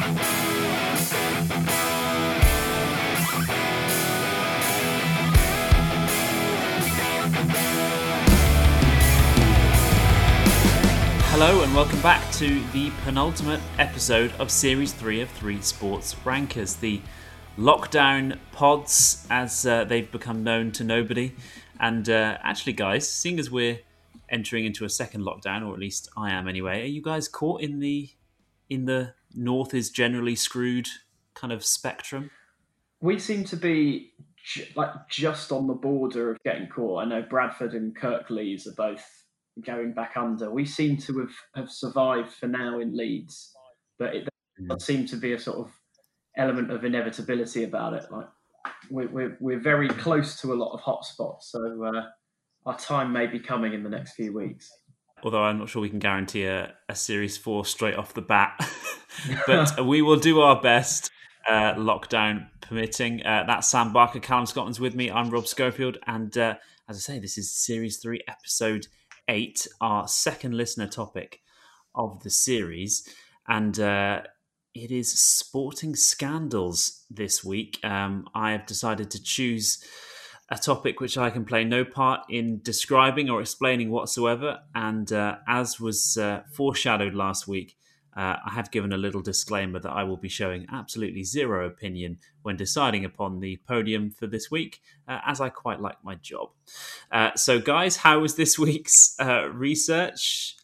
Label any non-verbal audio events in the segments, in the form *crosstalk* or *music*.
Hello and welcome back to the penultimate episode of Series 3 of 3 Sports Rankers, the lockdown pods as uh, they've become known to nobody. And uh, actually, guys, seeing as we're entering into a second lockdown, or at least I am anyway, are you guys caught in the in the North is generally screwed kind of spectrum? We seem to be ju- like just on the border of getting caught. I know Bradford and Kirklees are both going back under. We seem to have, have survived for now in Leeds, but it does seem to be a sort of element of inevitability about it. Like we're, we're, we're very close to a lot of hotspots, so uh, our time may be coming in the next few weeks. Although I'm not sure we can guarantee a, a series four straight off the bat, *laughs* but we will do our best. Uh, lockdown permitting. Uh, that's Sam Barker, Callum Scotland's with me. I'm Rob Schofield, and uh, as I say, this is series three, episode eight, our second listener topic of the series, and uh, it is sporting scandals this week. Um, I have decided to choose a topic which I can play no part in describing or explaining whatsoever, and uh, as was uh, foreshadowed last week. Uh, I have given a little disclaimer that I will be showing absolutely zero opinion when deciding upon the podium for this week, uh, as I quite like my job. Uh, so, guys, how was this *laughs* week's uh, research?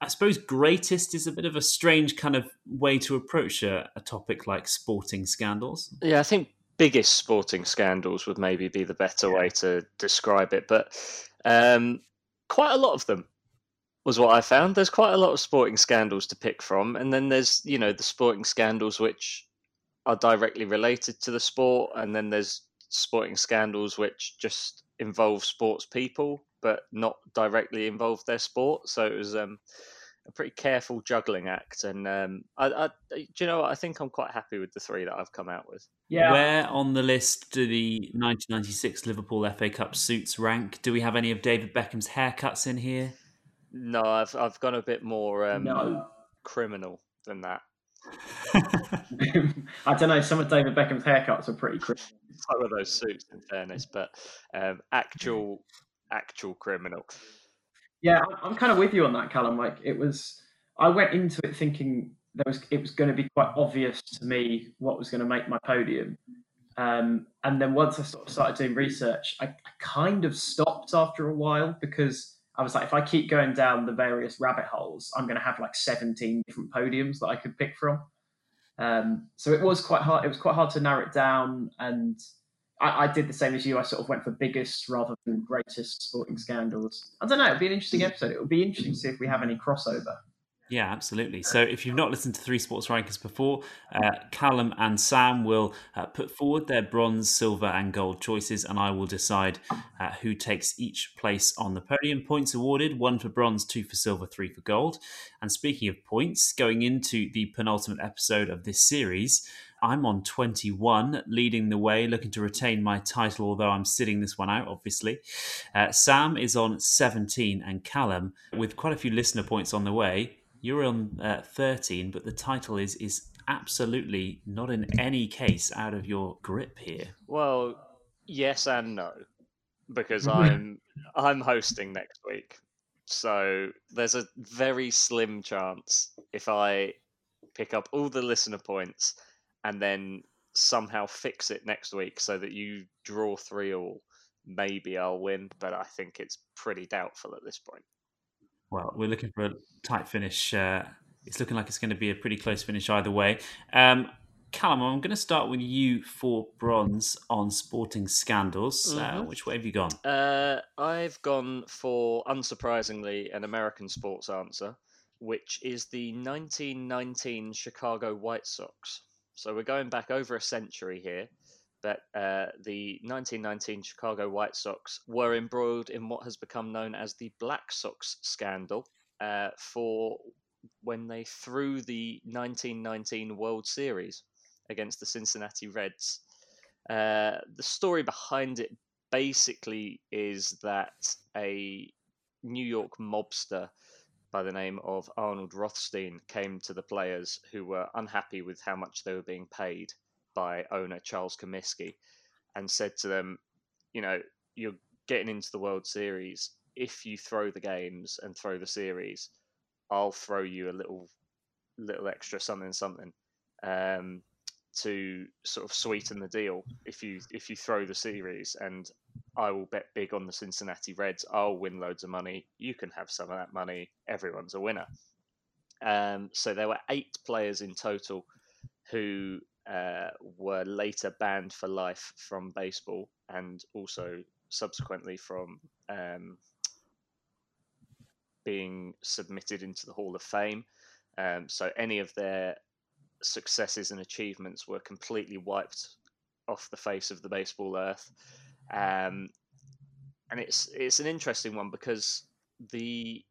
I suppose greatest is a bit of a strange kind of way to approach a, a topic like sporting scandals. Yeah, I think biggest sporting scandals would maybe be the better way to describe it, but um, quite a lot of them was what I found. There's quite a lot of sporting scandals to pick from, and then there's you know the sporting scandals which are directly related to the sport, and then there's sporting scandals which just involve sports people but not directly involve their sport. So it was um, a pretty careful juggling act, and um, I, I, do you know what? I think I'm quite happy with the three that I've come out with. Yeah. Where on the list do the 1996 Liverpool FA Cup suits rank? Do we have any of David Beckham's haircuts in here? No, I've I've gone a bit more um, No. criminal than that. *laughs* I don't know. Some of David Beckham's haircuts are pretty criminal. Some of those suits, in fairness, but um, actual actual criminal. Yeah, I'm- kind of with you on that, Callum. Like it was, I went into it thinking there was it was going to be quite obvious to me what was going to make my podium, um, and then once I sort of started doing research, I, I kind of stopped after a while because I was like, if I keep going down the various rabbit holes, I'm going to have like 17 different podiums that I could pick from. Um, so it was quite hard. It was quite hard to narrow it down, and I, I did the same as you. I sort of went for biggest rather than greatest sporting scandals. I don't know. It'll be an interesting episode. It will be interesting to see if we have any crossover. Yeah, absolutely. So if you've not listened to Three Sports Rankers before, uh, Callum and Sam will uh, put forward their bronze, silver, and gold choices, and I will decide uh, who takes each place on the podium. Points awarded one for bronze, two for silver, three for gold. And speaking of points, going into the penultimate episode of this series, I'm on 21, leading the way, looking to retain my title, although I'm sitting this one out, obviously. Uh, Sam is on 17, and Callum, with quite a few listener points on the way, you're on uh, 13, but the title is is absolutely not in any case out of your grip here. Well, yes and no, because *laughs* I'm I'm hosting next week, so there's a very slim chance if I pick up all the listener points and then somehow fix it next week so that you draw three all, maybe I'll win, but I think it's pretty doubtful at this point. Well, we're looking for a tight finish. Uh, it's looking like it's going to be a pretty close finish either way. Um, Callum, I'm going to start with you for bronze on sporting scandals. Uh, Mhm. which way have you gone? Uh, I've gone for, unsurprisingly, an American sports answer, which is the 1919 Chicago White Sox. So we're going back over a century here, but uh, the 1919 Chicago White Sox were embroiled in what has become known as the Black Sox scandal uh, for when they threw the 1919 World Series against the Cincinnati Reds. Uh, the story behind it basically is that a New York mobster by the name of Arnold Rothstein came to the players who were unhappy with how much they were being paid by owner Charles Comiskey and said to them, you know, you're getting into the World Series. If you throw the games and throw the series, I'll throw you a little little extra something something um, to sort of sweeten the deal if you if you throw the series and I will bet big on the Cincinnati Reds. I'll win loads of money. You can have some of that money. Everyone's a winner. Um, so there were eight players in total who uh, were later banned for life from baseball and also subsequently from um, being submitted into the Hall of Fame. Um, so any of their successes and achievements were completely wiped off the face of the baseball earth. Um, and it's it's an interesting one because the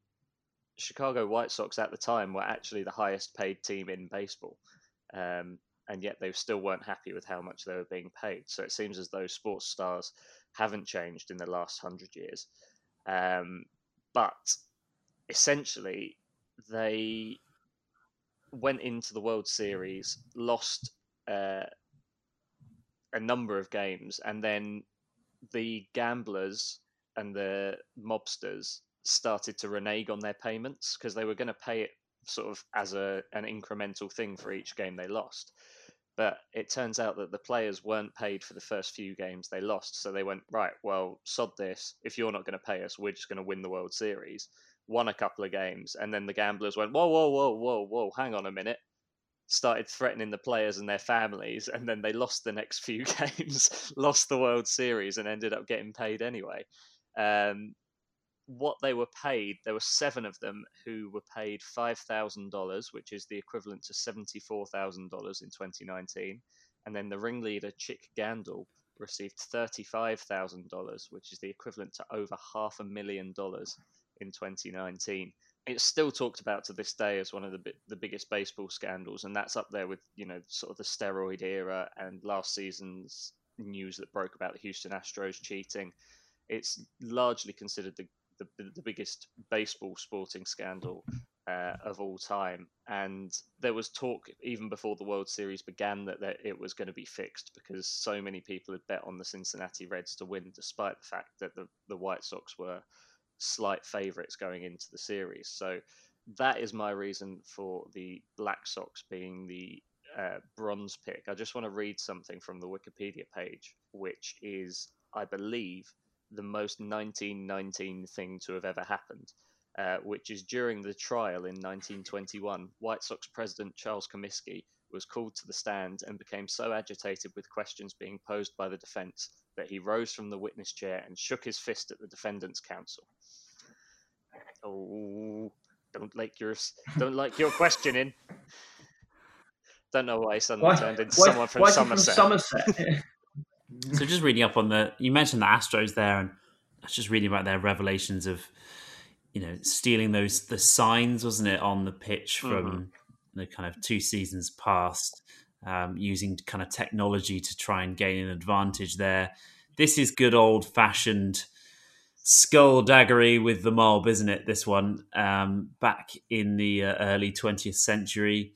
Chicago White Sox at the time were actually the highest paid team in baseball, um, and yet they still weren't happy with how much they were being paid. So it seems as though sports stars haven't changed in the last hundred years, um, but essentially they went into the World Series, lost uh, a number of games, and then the gamblers and the mobsters started to renege on their payments because they were going to pay it sort of as a an incremental thing for each game they lost. But it turns out that the players weren't paid for the first few games they lost. So they went, right, well, sod this. If you're not going to pay us, we're just going to win the World Series. Won a couple of games. And then the gamblers went, whoa, whoa, whoa, whoa, whoa, hang on a minute started threatening the players and their families, and then they lost the next *laughs* few games, lost the World Series, and ended up getting paid anyway. Um, what they were paid, there were seven of them who were paid $5,000, which is the equivalent to $74,000 in 2019. And then the ringleader, Chick Gandil, received $35,000, which is the equivalent to over half a million dollars in 2019 it's still talked about to this day as one of the the biggest baseball scandals, and that's up there with you know sort of the steroid era and last season's news that broke about the Houston Astros cheating. It's largely considered the the, the biggest baseball sporting scandal uh, of all time, and there was talk even before the World Series began that, that it was going to be fixed because so many people had bet on the Cincinnati Reds to win, despite the fact that the the White Sox were slight favourites going into the series. So that is my reason for the Black Sox being the uh, bronze pick. I just want to read something from the Wikipedia page, which is, I believe, the most 1919 thing to have ever happened. Uh, which is during the trial in 1921, White Sox president Charles Comiskey was called to the stand and became so agitated with questions being posed by the defense that he rose from the witness chair and shook his fist at the defendant's counsel. Oh, don't like your don't like your questioning. Don't know why he suddenly why, turned into why, someone from Somerset. From Somerset? *laughs* so just reading up on the you mentioned the Astros there, and I was just reading about their revelations of you know stealing those the signs, wasn't it, on the pitch from mm-hmm. The kind of two seasons past, um, using kind of technology to try and gain an advantage there. This is good old fashioned skulldaggery with the mob, isn't it? This one um, back in the uh, early 20th century.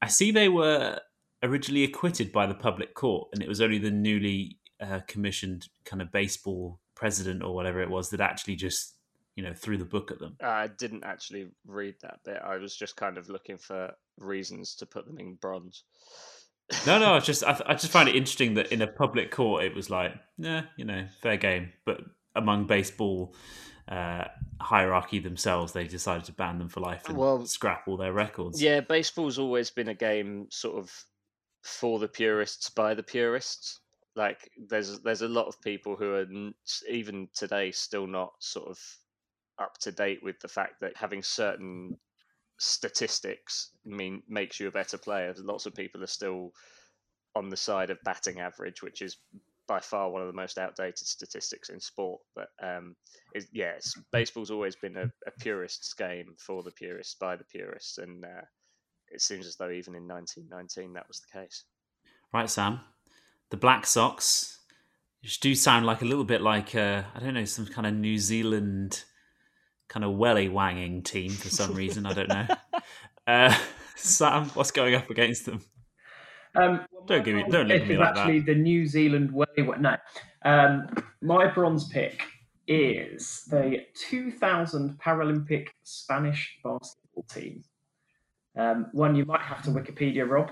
I see they were originally acquitted by the public court, and it was only the newly uh, commissioned kind of baseball president or whatever it was that actually just you know threw the book at them. I didn't actually read that bit. I was just kind of looking for reasons to put them in bronze. no, no, I *laughs* just I, I, just find it interesting that in a public court it was like, yeah, you know, fair game, but among baseball uh, hierarchy themselves, they decided to ban them for life and well, scrap all their records. Yeah, baseball's always been a game sort of for the purists by the purists. Like there's there's a lot of people who are even today still not sort of up to date with the fact that having certain statistics mean makes you a better player. Lots of people are still on the side of batting average, which is by far one of the most outdated statistics in sport. But um, it, yes, baseball's always been a, a, purist's game for the purists by the purists, and uh, it seems as though even in 1919 that was the case. Right, Sam. The Black Sox which do sound like a little bit like uh, I don't know some kind of New Zealand kind of welly wanging team for some reason. I don't know. *laughs* Uh, *laughs* Sam, what's going up against them? Um, don't give me, don't look at me like actually that. the New Zealand way. What no, um, my bronze pick is the 2000 Paralympic Spanish basketball team. Um, one you might have to Wikipedia, Rob.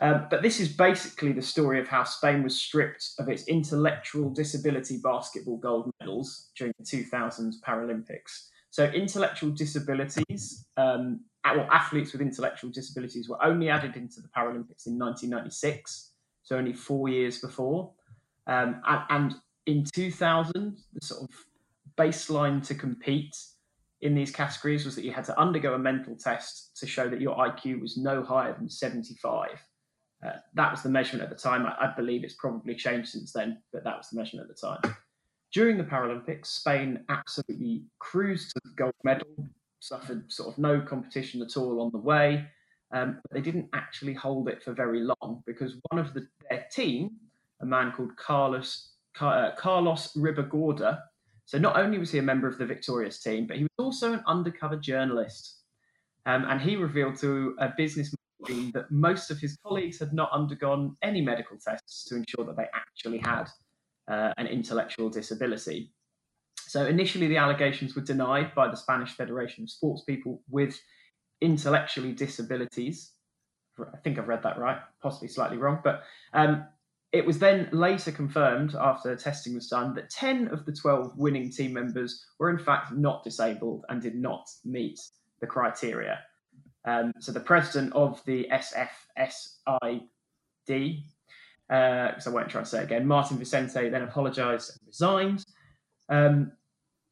Um, but this is basically the story of how Spain was stripped of its intellectual disability basketball gold medals during the 2000 Paralympics. So, intellectual disabilities, um, well, athletes with intellectual disabilities were only added into the Paralympics in 1996, so only four years before. Um, and, and in 2000, the sort of baseline to compete in these categories was that you had to undergo a mental test to show that your IQ was no higher than 75. Uh, that was the measurement at the time. I, I, believe it's probably changed since then, but that was the measurement at the time. During the Paralympics, Spain absolutely cruised to the gold medal, suffered sort of no competition at all on the way. Um, but they didn't actually hold it for very long because one of the, their team, a man called Carlos uh, Carlos Ribagorda, so not only was he a member of the victorious team, but he was also an undercover journalist. Um, and he revealed to a business magazine that most of his colleagues had not undergone any medical tests to ensure that they actually had uh, an intellectual disability. So initially, the allegations were denied by the Spanish Federation of Sports People with intellectually disabilities. I think I've read that right, possibly slightly wrong, but um, it was then later confirmed after testing was done that 10 of the 12 winning team members were in fact not disabled and did not meet the criteria. Um, so the president of the SFSID, uh, because I won't try to say again, Martin Vicente then apologised and resigned. Um,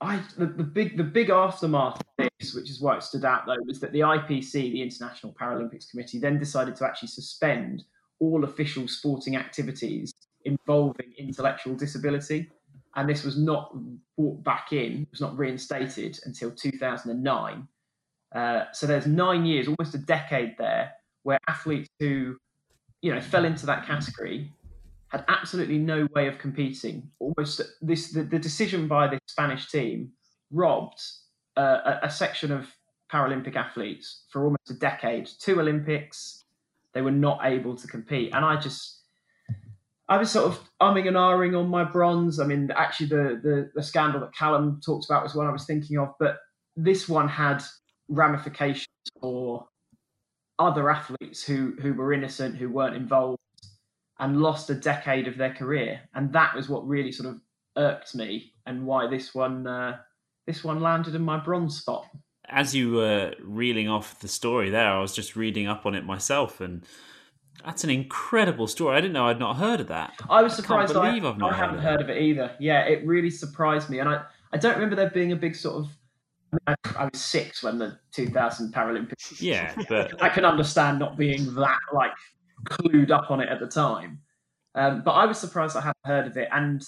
I, the, the, big the big aftermath of this, which is why it stood out though, was that the IPC, the International Paralympics Committee, then decided to actually suspend all official sporting activities involving intellectual disability. And this was not brought back in, it was not reinstated until 2009. Uh, so there's nine years, almost a decade there, where athletes who, you know, fell into that category had absolutely no way of competing. Almost this, the, the decision by the Spanish team robbed uh, a, a section of Paralympic athletes for almost a decade, two Olympics, they were not able to compete. And I just, I was sort of umming and ahhing on my bronze. I mean, actually, the, the, the scandal that Callum talked about was one I was thinking of, but this one had ramifications for other athletes who who were innocent, who weren't involved, and lost a decade of their career. And that was what really sort of irked me, and why this one uh, this one landed in my bronze spot as you were reeling off the story there, I was just reading up on it myself, and that's an incredible story. I didn't know I'd not heard of that. I was surprised. I, I, I haven't heard of, it. of it either. Yeah, it really surprised me, and I I don't remember there being a big sort of. I, I was six when the 2000 Paralympics. Yeah, but *laughs* I can understand not being that like clued up on it at the time. Um, but I was surprised I hadn't heard of it, and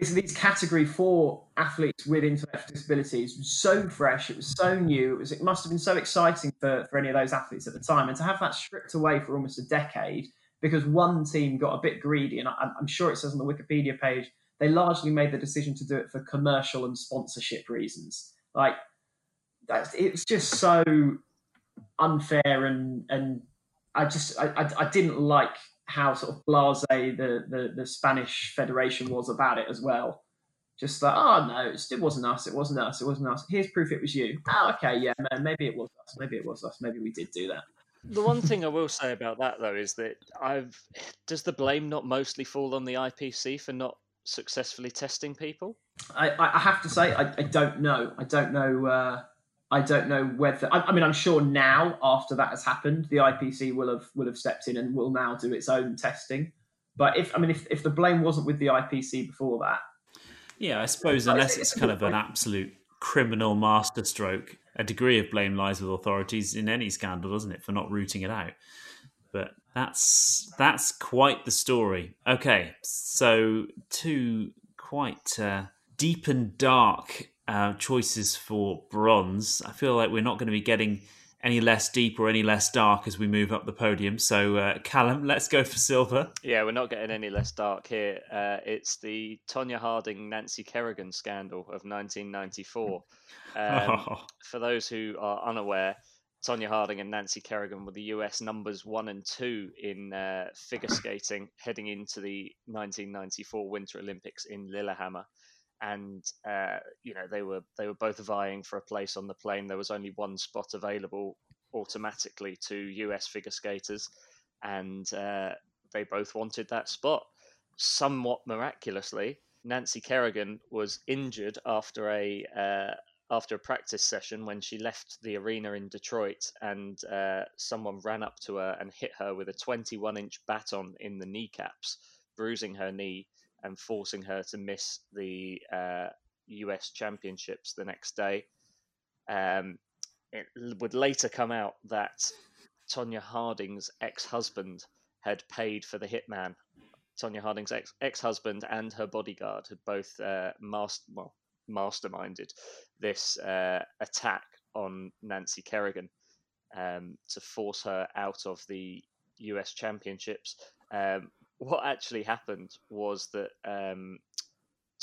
these category four athletes with intellectual disabilities was so fresh, it was so new, it was it must have been so exciting for, for any of those athletes at the time. And to have that stripped away for almost a decade because one team got a bit greedy, and I, I'm sure it says on the Wikipedia page, they largely made the decision to do it for commercial and sponsorship reasons. Like that's it's just so unfair and and I just I, I, I didn't like how sort of blase the, the, the Spanish Federation was about it as well. Just like, oh no, it wasn't us, it wasn't us, it wasn't us. Here's proof it was you. Oh, okay, yeah, man, maybe it was us, maybe it was us, maybe we did do that. The one thing I will say about that though is that I've does the blame not mostly fall on the IPC for not successfully testing people? I, I have to say I, I don't know. I don't know. Uh, I don't know whether. I, I, mean, I'm sure now after that has happened, the IPC will have will have stepped in and will now do its own testing. But if I mean, if if the blame wasn't with the IPC before that, yeah, I suppose unless it's kind of an absolute criminal masterstroke, a degree of blame lies with authorities in any scandal, doesn't it, for not rooting it out? But that's that's quite the story. Okay, so two quite uh, deep and dark uh, choices for bronze. I feel like we're not going to be getting any less deep or any less dark as we move up the podium. So, uh, Callum, let's go for silver. Yeah, we're not getting any less dark here. Uh, it's the Tonya Harding Nancy Kerrigan scandal of 1994. *laughs* Um, oh. For those who are unaware, Tonya Harding and Nancy Kerrigan were the US numbers one and two in uh, figure *laughs* skating heading into the 1994 Winter Olympics in Lillehammer and uh, you know they were they were both vying for a place on the plane. There was only one spot available automatically to US figure skaters, and uh, they both wanted that spot. Somewhat miraculously, Nancy Kerrigan was injured after a uh, after a practice session when she left the arena in Detroit, and uh, someone ran up to her and hit her with a 21 inch baton in the kneecaps, bruising her knee and forcing her to miss the uh, US Championships the next day. Um, it would later come out that Tonya Harding's ex husband had paid for the hitman. Tonya Harding's ex husband and her bodyguard had both uh, master well masterminded this uh, attack on Nancy Kerrigan um, to force her out of the US Championships. Um, what actually happened was that um,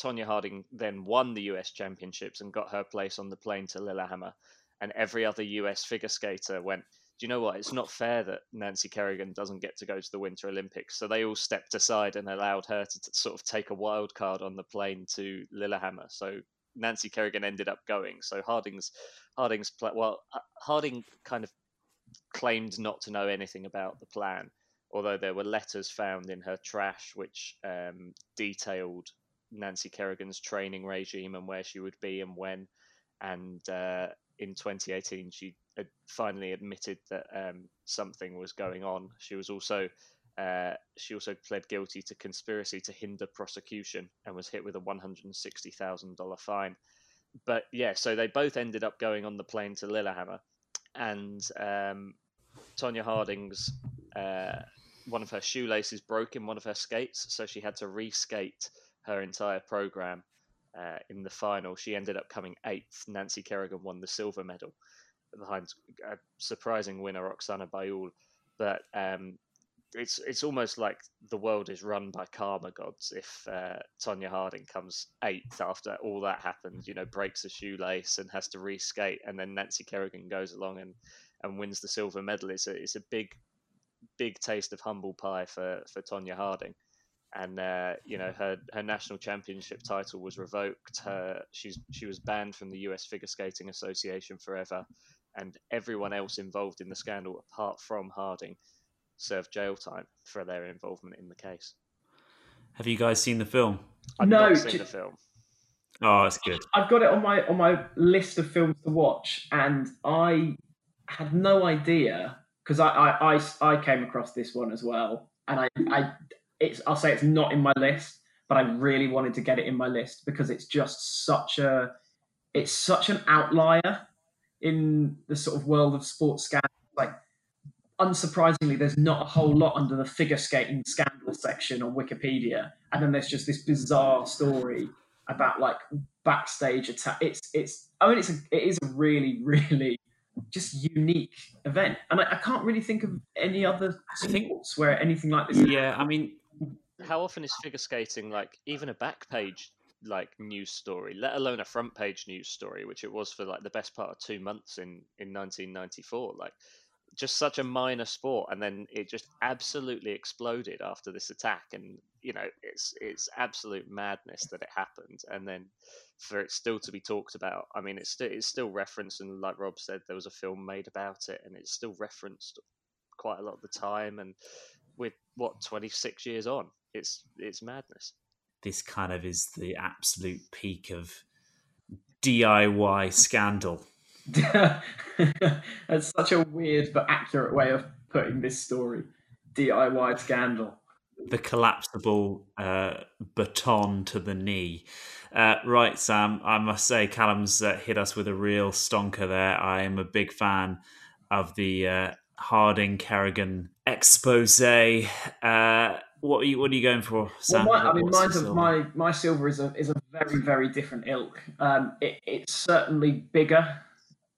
Tonya Harding then won the US Championships and got her place on the plane to Lillehammer, and every other US figure skater went. Do you know what? It's not fair that Nancy Kerrigan doesn't get to go to the Winter Olympics. So they all stepped aside and allowed her to t- sort of take a wild card on the plane to Lillehammer. So Nancy Kerrigan ended up going. So Harding's Harding's well Harding kind of claimed not to know anything about the plan although there were letters found in her trash which um, detailed Nancy Kerrigan's training regime and where she would be and when. And uh, in 2018, she finally admitted that um, something was going on. She was also uh, she also pled guilty to conspiracy to hinder prosecution and was hit with a $160,000 fine. But yeah, so they both ended up going on the plane to Lillehammer, and um, Tonya Harding's uh, one of her shoelaces broke in one of her skates, so she had to reskate her entire program. Uh, in the final, she ended up coming eighth. Nancy Kerrigan won the silver medal behind a surprising winner Oksana Baiul. But um, it's it's almost like the world is run by karma gods. If uh, Tonya Harding comes eighth after all that happened, you know, breaks a shoelace and has to reskate, and then Nancy Kerrigan goes along and, and wins the silver medal, it's a it's a big big taste of humble pie for for Tonya Harding, and uh, you know her her national championship title was revoked. Her she's she was banned from the U.S. Figure Skating Association forever, and everyone else involved in the scandal, apart from Harding, served jail time for their involvement in the case. Have you guys seen the film? I've no, not seen the film. Oh, it's good. I've got it on my on my list of films to watch, and I had no idea because I, I, I, I came across this one as well, and I, I it's I'll say it's not in my list, but I really wanted to get it in my list because it's just such a it's such an outlier in the sort of world of sports scandals. Like, unsurprisingly, there's not a whole lot under the figure skating scandal section on Wikipedia, and then there's just this bizarre story about like backstage attack. It's it's I mean it's a, it is a really *laughs* really just unique event. And I, I, can't really think of any other sports where anything like this. Yeah, I mean, how often is figure skating like even a back page like news story, let alone a front page news story, which it was for like the best part of two months in in 1994. Like just such a minor sport, and then it just absolutely exploded after this attack. And you know, it's it's absolute madness that it happened, and then for it still to be talked about. I mean, it's still it's still referenced, and like Rob said, there was a film made about it, and it's still referenced quite a lot of the time. And with what 26 years on, it's it's madness. This kind of is the absolute peak of DIY scandal *laughs* That's such a weird but accurate way of putting this story. DIY scandal. The collapsible uh, baton to the knee. Uh, right, Sam, I must say, Callum's uh, hit us with a real stonker there. I am a big fan of the uh, Harding Kerrigan expose. Uh, what are you What are you going for, Sam? Well, my, I mean, mine's a, my my silver is a is a very very different ilk. Um, it, it's certainly bigger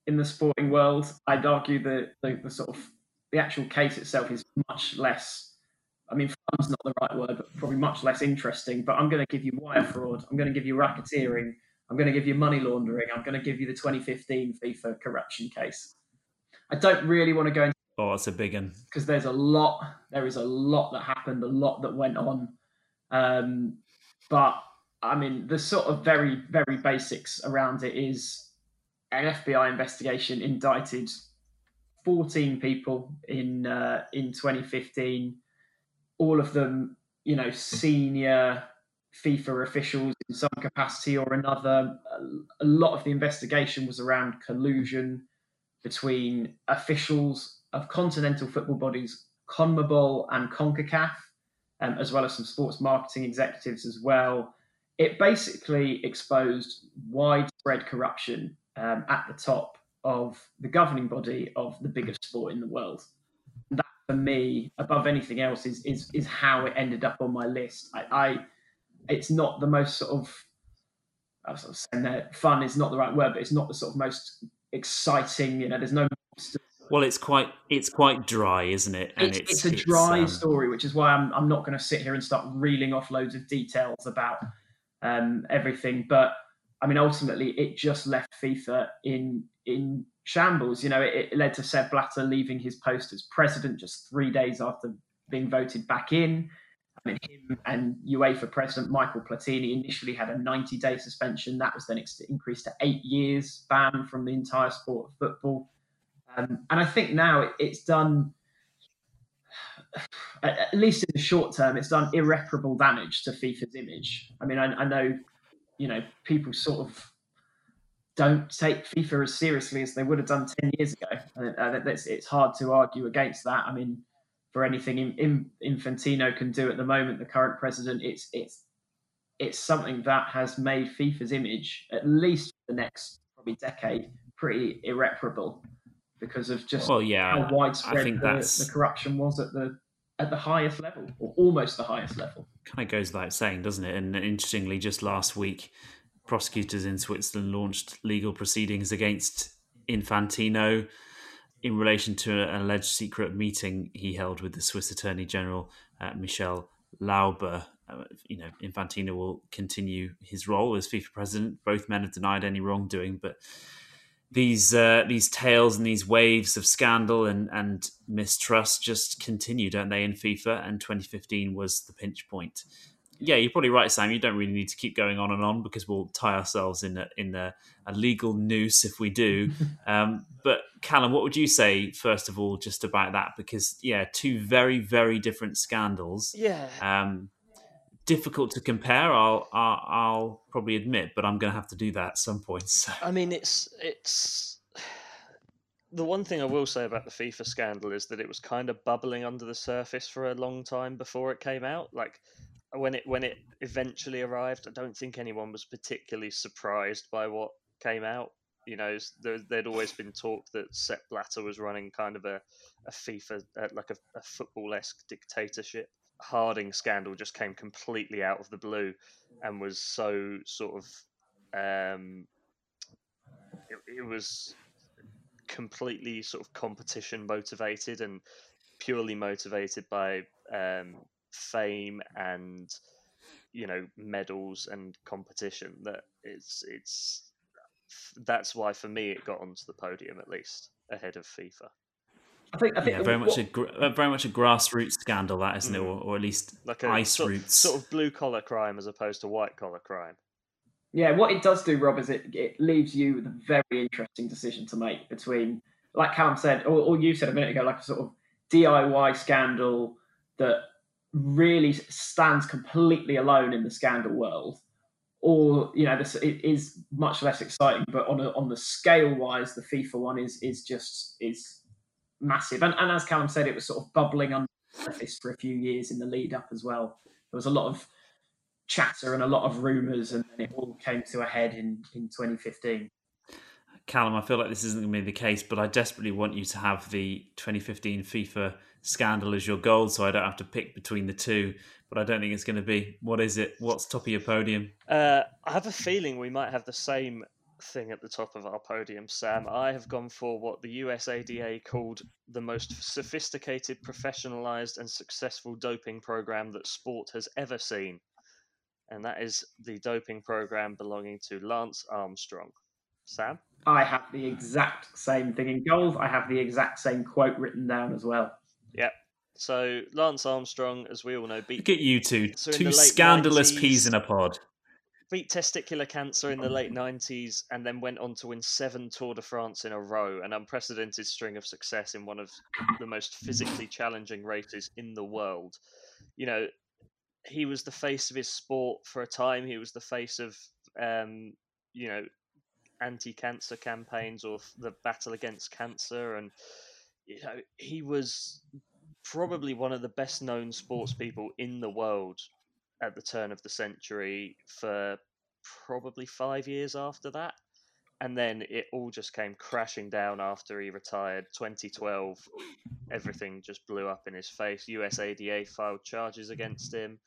in the sporting world. I'd argue that the, the sort of the actual case itself is much less. I mean, fun's not the right word, but probably much less interesting. But I'm going to give you wire fraud. I'm going to give you racketeering. I'm going to give you money laundering. I'm going to give you the 2015 FIFA corruption case. I don't really want to go into. Oh, it's a big one because there's a lot. There is a lot that happened, a lot that went on. Um, but I mean, the sort of very, very basics around it is an FBI investigation indicted 14 people in uh, in 2015. All of them, you know, senior FIFA officials in some capacity or another. A lot of the investigation was around collusion between officials of continental football bodies, CONMEBOL and CONCACAF, um, as well as some sports marketing executives as well. It basically exposed widespread corruption um, at the top of the governing body of the biggest sport in the world. And that, for me, above anything else, is is is how it ended up on my list. I, I it's not the most sort of I was sort of saying that fun is not the right word, but it's not the sort of most exciting. You know, there's no. Well, it's quite it's quite dry, isn't it? And it's, it's, it's a dry um... story, which is why I'm I'm not going to sit here and start reeling off loads of details about um, everything. But I mean, ultimately, it just left FIFA in in shambles. You know, it, it led to Sepp Blatter leaving his post as president just three days after being voted back in. I mean, him and UEFA president Michael Platini initially had a 90 day suspension. That was then increased to eight years ban from the entire sport of football. Um, and I think now it, it's done, *sighs* at least in the short term, it's done irreparable damage to FIFA's image. I mean, I, I know, you know, people sort of don't take FIFA as seriously as they would have done 10 years ago. Uh, it's, it's hard to argue against that. I mean, for anything in, in, Infantino can do at the moment, the current president, it's it's it's something that has made FIFA's image, at least for the next probably decade, pretty irreparable because of just well, yeah, how widespread the, the, corruption was at the at the highest level, or almost the highest level. Kind of goes without saying, doesn't it? And interestingly, just last week, prosecutors in Switzerland launched legal proceedings against Infantino in relation to an alleged secret meeting he held with the Swiss Attorney General uh, Michel Lauber. Uh, you know, Infantino will continue his role as FIFA president. Both men have denied any wrongdoing, but these uh, these tales and these waves of scandal and, and mistrust just continue, don't they, in FIFA? And 2015 was the pinch point yeah, you're probably right, Sam. You don't really need to keep going on and on because we'll tie ourselves in a, in a, a legal noose if we do. *laughs* um, but Callum, what would you say first of all, just about that? Because yeah, two very very different scandals. Yeah. Um, difficult to compare. I'll, I'll, I'll probably admit, but I'm going to have to do that at some point. So. I mean, it's it's the one thing I will say about the FIFA scandal is that it was kind of bubbling under the surface for a long time before it came out. Like when it when it eventually arrived, I don't think anyone was particularly surprised by what came out. You know, there, would always *sighs* been talk that Sepp Blatter was running kind of a, a FIFA, uh, like a, a football esque dictatorship. Harding scandal just came completely out of the blue and was so sort of. Um, it, it was completely sort of competition motivated and purely motivated by um, fame and you know medals and competition that it's it's that's why for me it got onto the podium at least ahead of FIFA. I think, I think yeah, very what, much a very much a grassroots scandal that isn't mm, it, or, or, at least like a ice sort, roots, sort of blue collar crime as opposed to white collar crime. Yeah, what it does do, Rob, is it it leaves you with a very interesting decision to make between, like Callum said, or, or you said a minute ago, like a sort of DIY scandal that really stands completely alone in the scandal world, or you know, this it is much less exciting. But on a, on the scale wise, the FIFA one is is just is massive. And, and as Callum said, it was sort of bubbling under the surface for a few years in the lead up as well. There was a lot of chatter and a lot of rumours, and then it all came to a head in in 2015. Callum, I feel like this isn't going to be the case, but I desperately want you to have the 2015 FIFA scandal as your goal, so I don't have to pick between the two. But I don't think it's going to be. What is it? What's top of your podium? Uh, I have a feeling we might have the same thing at the top of our podium, Sam. I have gone for what the USADA called the most sophisticated, professionalized, and successful doping program that sport has ever seen. And that is the doping program belonging to Lance Armstrong. Sam? I have the exact same thing in gold. I have the exact same quote written down as well. Yep. So Lance Armstrong, as we all know, beat. Look at you two, so two scandalous 90s, peas in a pod. Beat testicular cancer in the late '90s, and then went on to win seven Tour de France in a row, an unprecedented string of success in one of the most physically challenging races in the world. You know, he was the face of his sport for a time. He was the face of, um, you know, anti-cancer campaigns or the battle against cancer, and you know he was probably one of the best known sports people in the world at the turn of the century for probably five years after that. And then it all just came crashing down after he retired. 2012, everything just blew up in his face. USADA filed charges against him.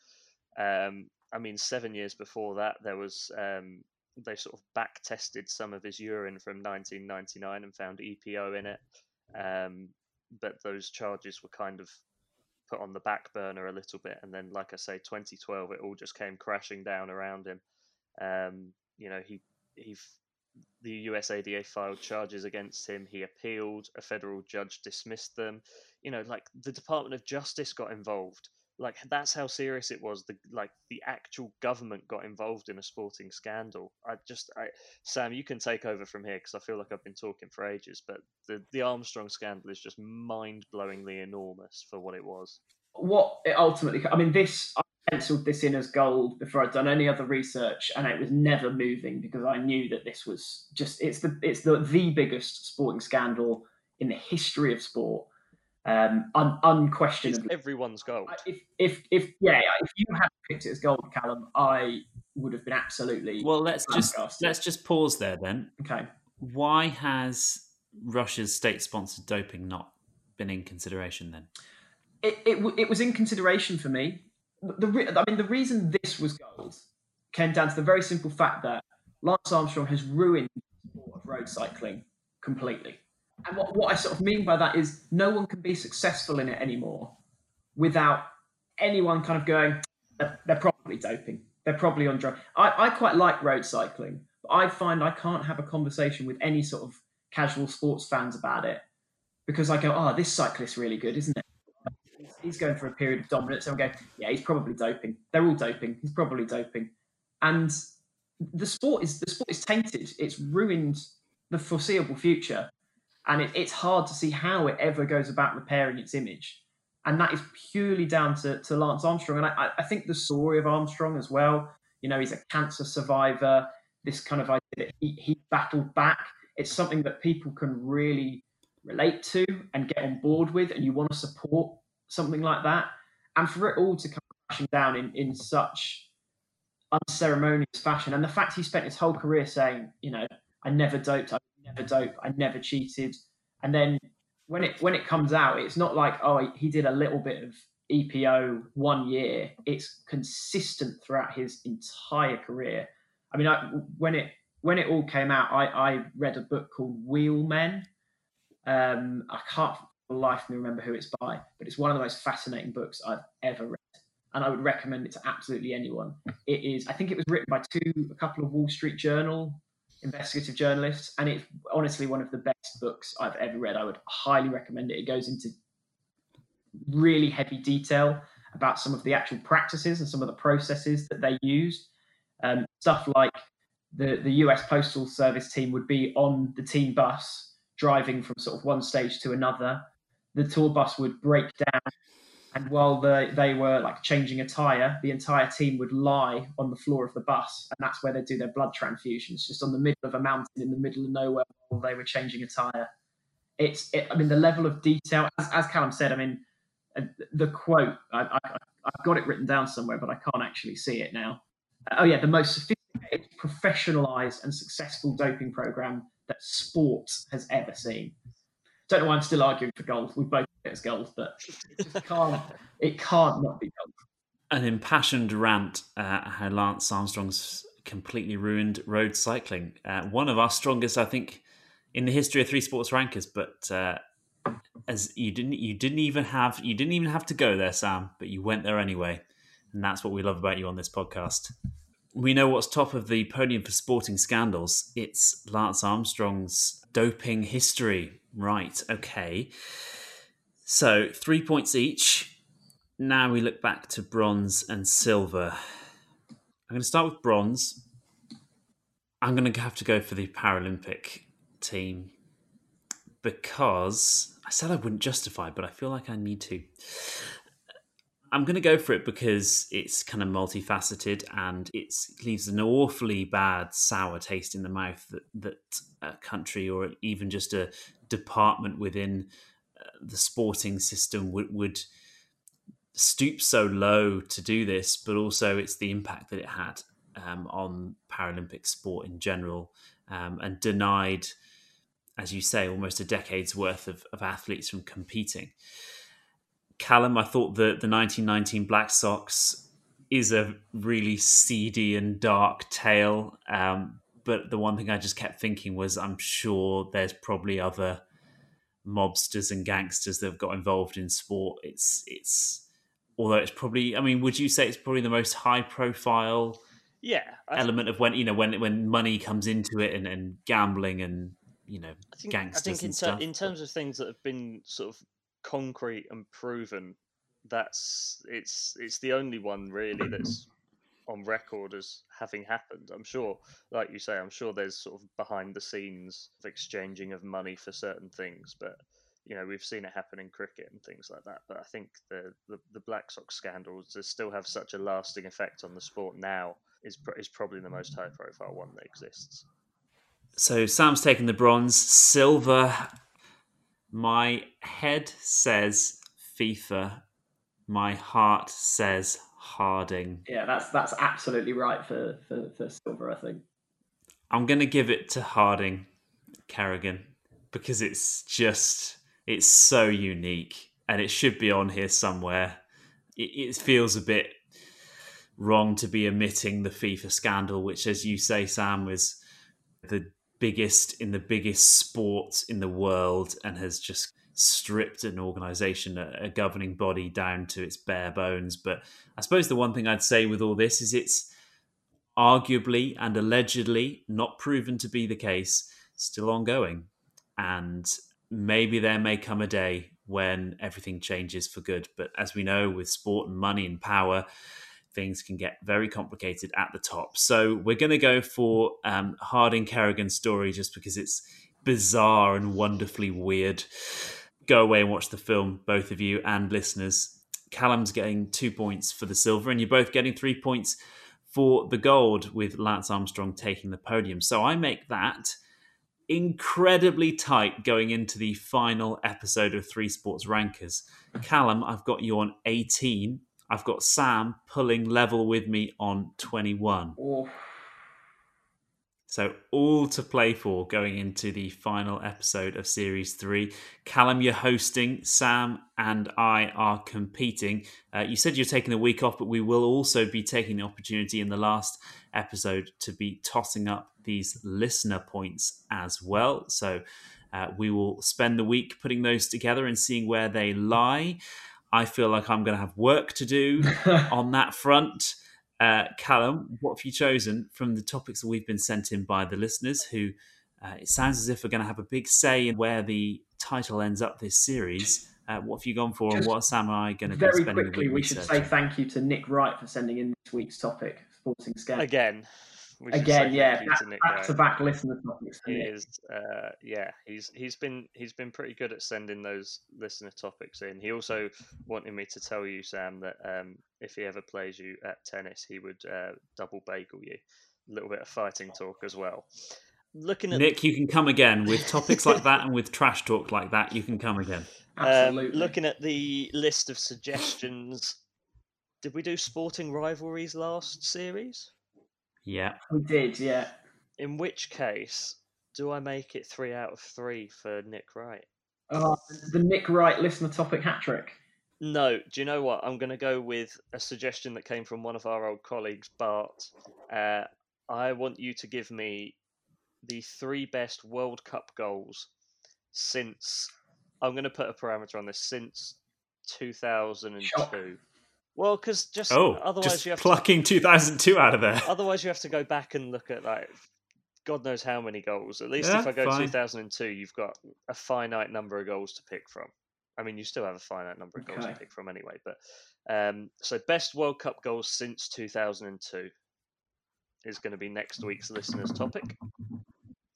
Um, I mean, seven years before that, there was um, they sort of back tested some of his urine from 1999 and found EPO in it. Um, but those charges were kind of put on the back burner a little bit. And then, like I say, 2012, it all just came crashing down around him. Um, you know, he he the USADA filed charges against him. He appealed. A federal judge dismissed them. You know, like the Department of Justice got involved like that's how serious it was the like the actual government got involved in a sporting scandal. I just i sam you can take over from here because i feel like i've been talking for ages but the the armstrong scandal is just mind-blowingly enormous for what it was. What it ultimately i mean this i penciled this in as gold before i'd done any other research and it was never moving because i knew that this was just it's the it's the the biggest sporting scandal in the history of sport um, un- unquestionably, it's everyone's gold. If, if, if, yeah, if you had picked it as gold, Callum, I would have been absolutely. Well, let's just let's just pause there then. Okay. Why has Russia's state-sponsored doping not been in consideration then? It, it, it was in consideration for me. The, the I mean, the reason this was gold came down to the very simple fact that Lance Armstrong has ruined the sport of road cycling completely. And what, what I sort of mean by that is no one can be successful in it anymore without anyone kind of going, they're, probably doping. They're probably on drugs. I, I quite like road cycling, but I find I can't have a conversation with any sort of casual sports fans about it because I go, oh, this cyclist's really good, isn't it? He's going for a period of dominance. And I go, yeah, he's probably doping. They're all doping. He's probably doping. And the sport is the sport is tainted. It's ruined the foreseeable future and it, it's hard to see how it ever goes about repairing its image. And that is purely down to, to Lance Armstrong. And I, I think the story of Armstrong as well, you know, he's a cancer survivor, this kind of idea that he, he battled back, it's something that people can really relate to and get on board with, and you want to support something like that. And for it all to come crashing down in, in such unceremonious fashion, and the fact he spent his whole career saying, you know, I never doped, I never dope. I never cheated. And then when it when it comes out, it's not like oh he did a little bit of EPO one year. It's consistent throughout his entire career. I mean, I, when it when it all came out, I, I read a book called Wheelmen. Um, I can't for life me remember who it's by, but it's one of the most fascinating books I've ever read, and I would recommend it to absolutely anyone. It is, I think it was written by two, a couple of Wall Street Journal investigative journalists, and it's honestly one of the best books I've ever read. I would highly recommend it. It goes into really heavy detail about some of the actual practices and some of the processes that they use. Um, stuff like the, the US Postal Service team would be on the team bus driving from sort of one stage to another. The tour bus would break down and while they, they were like changing a tire, the entire team would lie on the floor of the bus, and that's where they do their blood transfusions, just on the middle of a mountain in the middle of nowhere while they were changing a tire. It's, it, I mean, the level of detail, as, as Callum said, I mean, uh, the quote, I, I, I've got it written down somewhere, but I can't actually see it now. Oh, yeah, the most sophisticated, professionalized, and successful doping program that sports has ever seen. Don't know why I'm still arguing for gold. We both get as gold, but it can't. it can't not be gold. An impassioned rant at how Lance Armstrong's completely ruined road cycling. Uh, one of our strongest, I think, in the history of three sports rankers. But uh, as you didn't, you didn't even have, you didn't even have to go there, Sam. But you went there anyway, and that's what we love about you on this podcast. We know what's top of the podium for sporting scandals. It's Lance Armstrong's doping history. Right. Okay. So three points each. Now we look back to bronze and silver. I'm going to start with bronze. I'm going to have to go for the Paralympic team because I said I wouldn't justify, but I feel like I need to. I'm going to go for it because it's kind of multifaceted and it leaves an awfully bad sour taste in the mouth that, that a country or even just a department within uh, the sporting system would, would stoop so low to do this, but also it's the impact that it had um, on Paralympic sport in general um, and denied, as you say, almost a decade's worth of, of athletes from competing. Callum, I thought that the 1919 Black Sox is a really seedy and dark tale. Um, but the one thing I just kept thinking was, I'm sure there's probably other mobsters and gangsters that have got involved in sport. It's it's although it's probably, I mean, would you say it's probably the most high profile? Yeah, element of when you know when when money comes into it and, and gambling and you know I think, gangsters I think in, ter- in terms of things that have been sort of concrete and proven, that's it's it's the only one really that's on record as having happened. I'm sure, like you say, I'm sure there's sort of behind the scenes of exchanging of money for certain things, but you know we've seen it happen in cricket and things like that. But I think the the, the Black Sox scandals still have such a lasting effect on the sport now is is probably the most high profile one that exists. So Sam's taking the bronze, silver. My head says FIFA. My heart says Harding. Yeah, that's that's absolutely right for for, for silver. I think. I'm going to give it to Harding, Kerrigan, because it's just it's so unique and it should be on here somewhere. It, it feels a bit wrong to be omitting the FIFA scandal, which, as you say, Sam, was the biggest in the biggest sport in the world and has just stripped an organization, a, a governing body, down to its bare bones. But I suppose the one thing I'd say with all this is it's arguably and allegedly not proven to be the case, still ongoing. And maybe there may come a day when everything changes for good. But as we know, with sport and money and power, things can get very complicated at the top. So we're going to go for um, Harding Kerrigan's story just because it's bizarre and wonderfully weird. Go away and watch the film, both of you and listeners. Callum's getting two points for the silver, and you're both getting three points for the gold, with Lance Armstrong taking the podium. So I make that incredibly tight going into the final episode of Three Sports Rankers. Callum, I've got you on 18. I've got Sam pulling level with me on 21. Oh, So, all to play for going into the final episode of Series 3. Callum, you're hosting. Sam and I are competing. Uh, you said you're taking a week off, but we will also be taking the opportunity in the last episode to be tossing up these listener points as well. So, uh, we will spend the week putting those together and seeing where they lie. I feel like I'm going to have work to do *laughs* on that front. Uh, Callum, what have you chosen from the topics that we've been sent in by the listeners? Who uh, it sounds as if we're going to have a big say in where the title ends up this series. Uh, what have you gone for, and what Sam and I going to be very spending quickly, the week we should say thank you to Nick Wright for sending in this week's topic, sporting scandal. Again, we should say Again, thank yeah, back, to back to back listener topics. He Nick. is, uh, yeah, he's he's been he's been pretty good at sending those listener topics in. He also wanted me to tell you, Sam, that um, if he ever plays you at tennis, he would uh, double bagel you. A little bit of fighting talk as well. Looking at Nick, you can come again with topics like that and with trash talk like that. You can come again. um, Absolutely. looking at the list of suggestions, did we do sporting rivalries last series? Yeah. we did, yeah. In which case, do I make it three out of three for Nick Wright? Oh, the Nick Wright listener topic hat trick. No, do you know what? I'm going to go with a suggestion that came from one of our old colleagues, Bart. Uh, I want you to give me the three best World Cup goals since. I'm going to put a parameter on this since 2002. Shock. Well, because just Oh, otherwise just you have plucking 2002 out of there. *laughs* otherwise you have to go back and look at like God knows how many goals. At least Yeah, if I go fine. 2002, you've got a finite number of goals to pick from. I mean, you still have a finite number of goals to pick from anyway. But um, so best World Cup goals since 2002 is going to be next week's listeners' topic.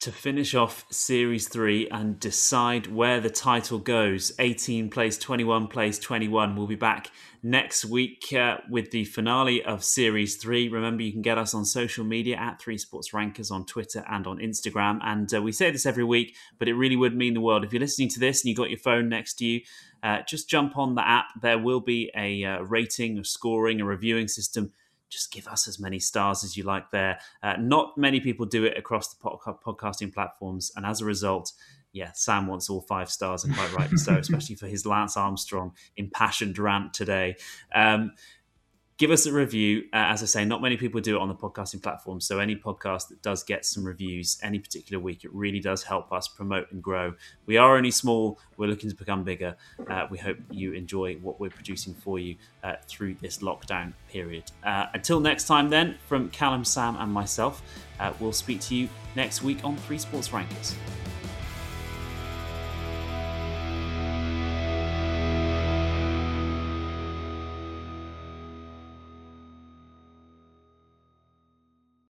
To finish off Series 3 and decide where the title goes. 18 plays 21 plays 21. We'll be back next week uh, with the finale of Series 3. Remember, you can get us on social media at 3 Sports Rankers on Twitter and on Instagram. And uh, we say this every week, but it really would mean the world. If you're listening to this and you've got your phone next to you, uh, just jump on the app. There will be a uh, rating, a scoring, a reviewing system just give us as many stars as you like there. Uh, not many people do it across the pod- podcasting platforms, and as a result, yeah, Sam wants all five stars, and quite rightly so, *laughs* especially for his Lance Armstrong impassioned rant today. Um, give us a review. Uh, as I say, not many people do it on the podcasting platform. So any podcast that does get some reviews any particular week, it really does help us promote and grow. We are only small. We're looking to become bigger. Uh, we hope you enjoy what we're producing for you uh, through this lockdown period. Uh, until next time, then, from Callum, Sam, and myself, uh, we'll speak to you next week on Three Sports Rankers.